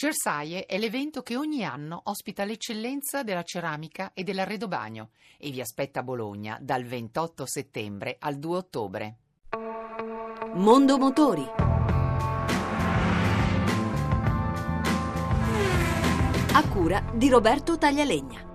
Cersaie è l'evento che ogni anno ospita l'eccellenza della ceramica e dell'arredobagno e vi aspetta a Bologna dal 28 settembre al 2 ottobre. Mondo Motori. A cura di Roberto Taglialegna.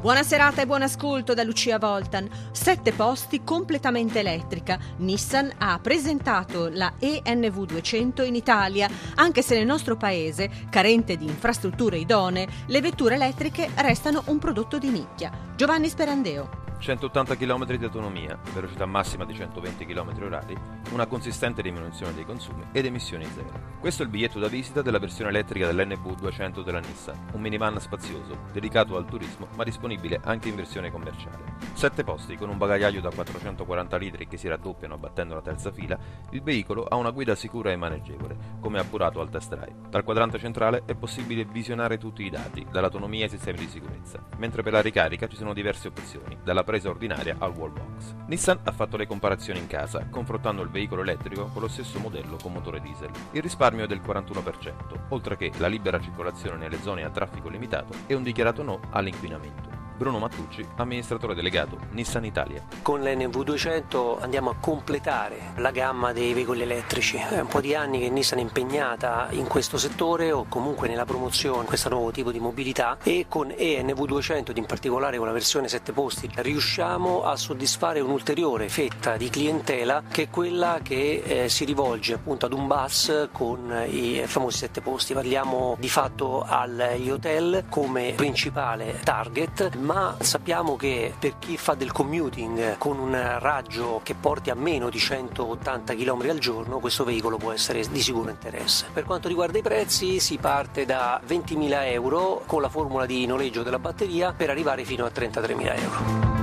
Buona serata e buon ascolto da Lucia Voltan. Sette posti completamente elettrica. Nissan ha presentato la ENV 200 in Italia, anche se nel nostro paese, carente di infrastrutture idonee, le vetture elettriche restano un prodotto di nicchia. Giovanni Sperandeo. 180 km di autonomia, velocità massima di 120 km h una consistente diminuzione dei consumi ed emissioni zero. Questo è il biglietto da visita della versione elettrica dell'NV 200 della Nissan, un minivan spazioso, dedicato al turismo ma disponibile anche in versione commerciale. Sette posti con un bagagliaio da 440 litri che si raddoppiano battendo la terza fila, il veicolo ha una guida sicura e maneggevole, come appurato al test drive. Dal quadrante centrale è possibile visionare tutti i dati, dall'autonomia ai sistemi di sicurezza, mentre per la ricarica ci sono diverse opzioni, dalla presa ordinaria al wallbox. Nissan ha fatto le comparazioni in casa, confrontando il veicolo elettrico con lo stesso modello con motore diesel. Il risparmio è del 41%, oltre che la libera circolazione nelle zone a traffico limitato e un dichiarato no all'inquinamento. Bruno Mattucci, amministratore delegato Nissan Italia. Con l'NV200 andiamo a completare la gamma dei veicoli elettrici. È un po' di anni che Nissan è impegnata in questo settore o comunque nella promozione di questo nuovo tipo di mobilità e con ENV200, in particolare con la versione 7 posti, riusciamo a soddisfare un'ulteriore fetta di clientela che è quella che eh, si rivolge appunto ad un bus con i famosi 7 posti. Parliamo di fatto agli hotel come principale target ma sappiamo che per chi fa del commuting con un raggio che porti a meno di 180 km al giorno, questo veicolo può essere di sicuro interesse. Per quanto riguarda i prezzi, si parte da 20.000 euro con la formula di noleggio della batteria per arrivare fino a 33.000 euro.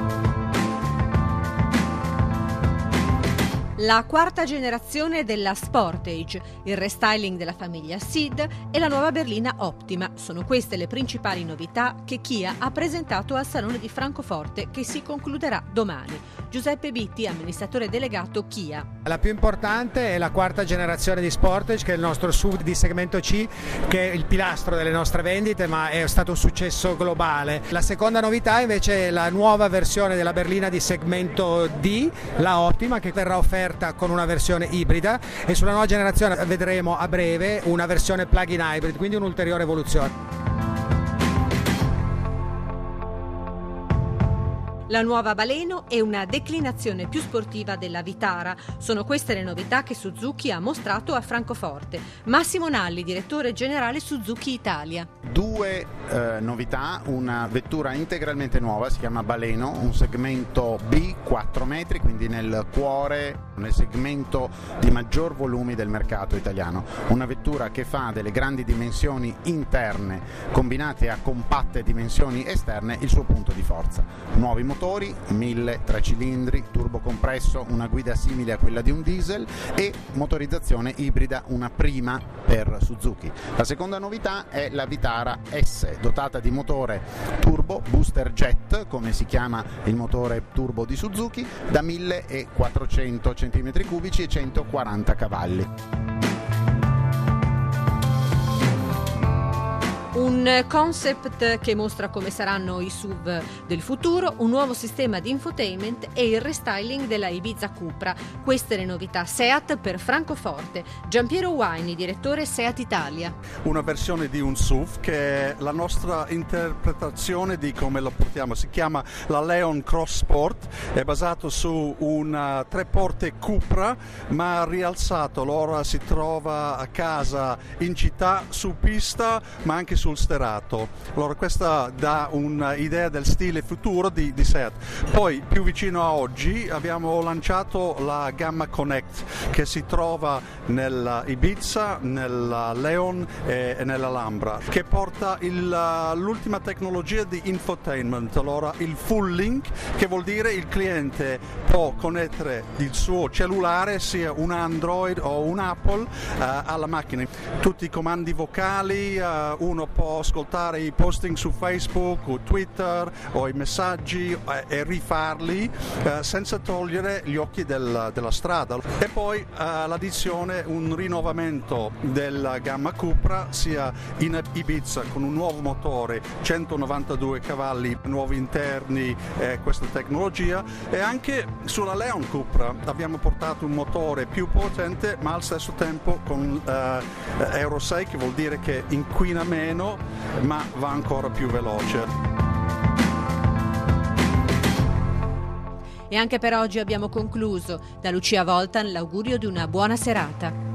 La quarta generazione della Sportage, il restyling della famiglia Seed e la nuova berlina Optima sono queste le principali novità che Kia ha presentato al Salone di Francoforte che si concluderà domani. Giuseppe Bitti, amministratore delegato Kia. La più importante è la quarta generazione di Sportage che è il nostro SUV di segmento C che è il pilastro delle nostre vendite ma è stato un successo globale. La seconda novità invece è la nuova versione della berlina di segmento D, la Optima che verrà offerta offerta con una versione ibrida e sulla nuova generazione vedremo a breve una versione plug-in hybrid, quindi un'ulteriore evoluzione. La nuova Baleno è una declinazione più sportiva della Vitara. Sono queste le novità che Suzuki ha mostrato a Francoforte. Massimo Nalli, direttore generale Suzuki Italia. Due eh, novità, una vettura integralmente nuova, si chiama Baleno, un segmento B 4 metri, quindi nel cuore, nel segmento di maggior volume del mercato italiano. Una vettura che fa delle grandi dimensioni interne combinate a compatte dimensioni esterne il suo punto di forza. Nuovi motori motori, 1000 3 cilindri, turbo compresso, una guida simile a quella di un diesel e motorizzazione ibrida, una prima per Suzuki. La seconda novità è la Vitara S, dotata di motore turbo booster jet, come si chiama il motore turbo di Suzuki, da 1400 cm3 e 140 cavalli. Concept che mostra come saranno i SUV del futuro, un nuovo sistema di infotainment e il restyling della Ibiza Cupra. Queste le novità SEAT per Francoforte. Giampiero Waini, direttore SEAT Italia. Una versione di un SUV che è la nostra interpretazione di come lo portiamo. Si chiama la Leon Cross Sport, è basato su una tre porte Cupra ma rialzato. L'ora si trova a casa in città, su pista ma anche su sul sterato. Allora questa dà un'idea del stile futuro di, di Seat. Poi più vicino a oggi abbiamo lanciato la Gamma Connect che si trova nella Ibiza, nella Leon e nella Lambra che porta il, l'ultima tecnologia di infotainment, allora il full link che vuol dire il cliente può connettere il suo cellulare sia un Android o un Apple uh, alla macchina. Tutti i comandi vocali, uh, uno può ascoltare i posting su Facebook o Twitter o i messaggi eh, e rifarli eh, senza togliere gli occhi del, della strada. E poi eh, l'addizione, un rinnovamento della gamma Cupra sia in Ibiza con un nuovo motore, 192 cavalli, nuovi interni e questa tecnologia e anche sulla Leon Cupra abbiamo portato un motore più potente ma al stesso tempo con eh, Euro 6 che vuol dire che inquina meno ma va ancora più veloce. E anche per oggi abbiamo concluso. Da Lucia Voltan l'augurio di una buona serata.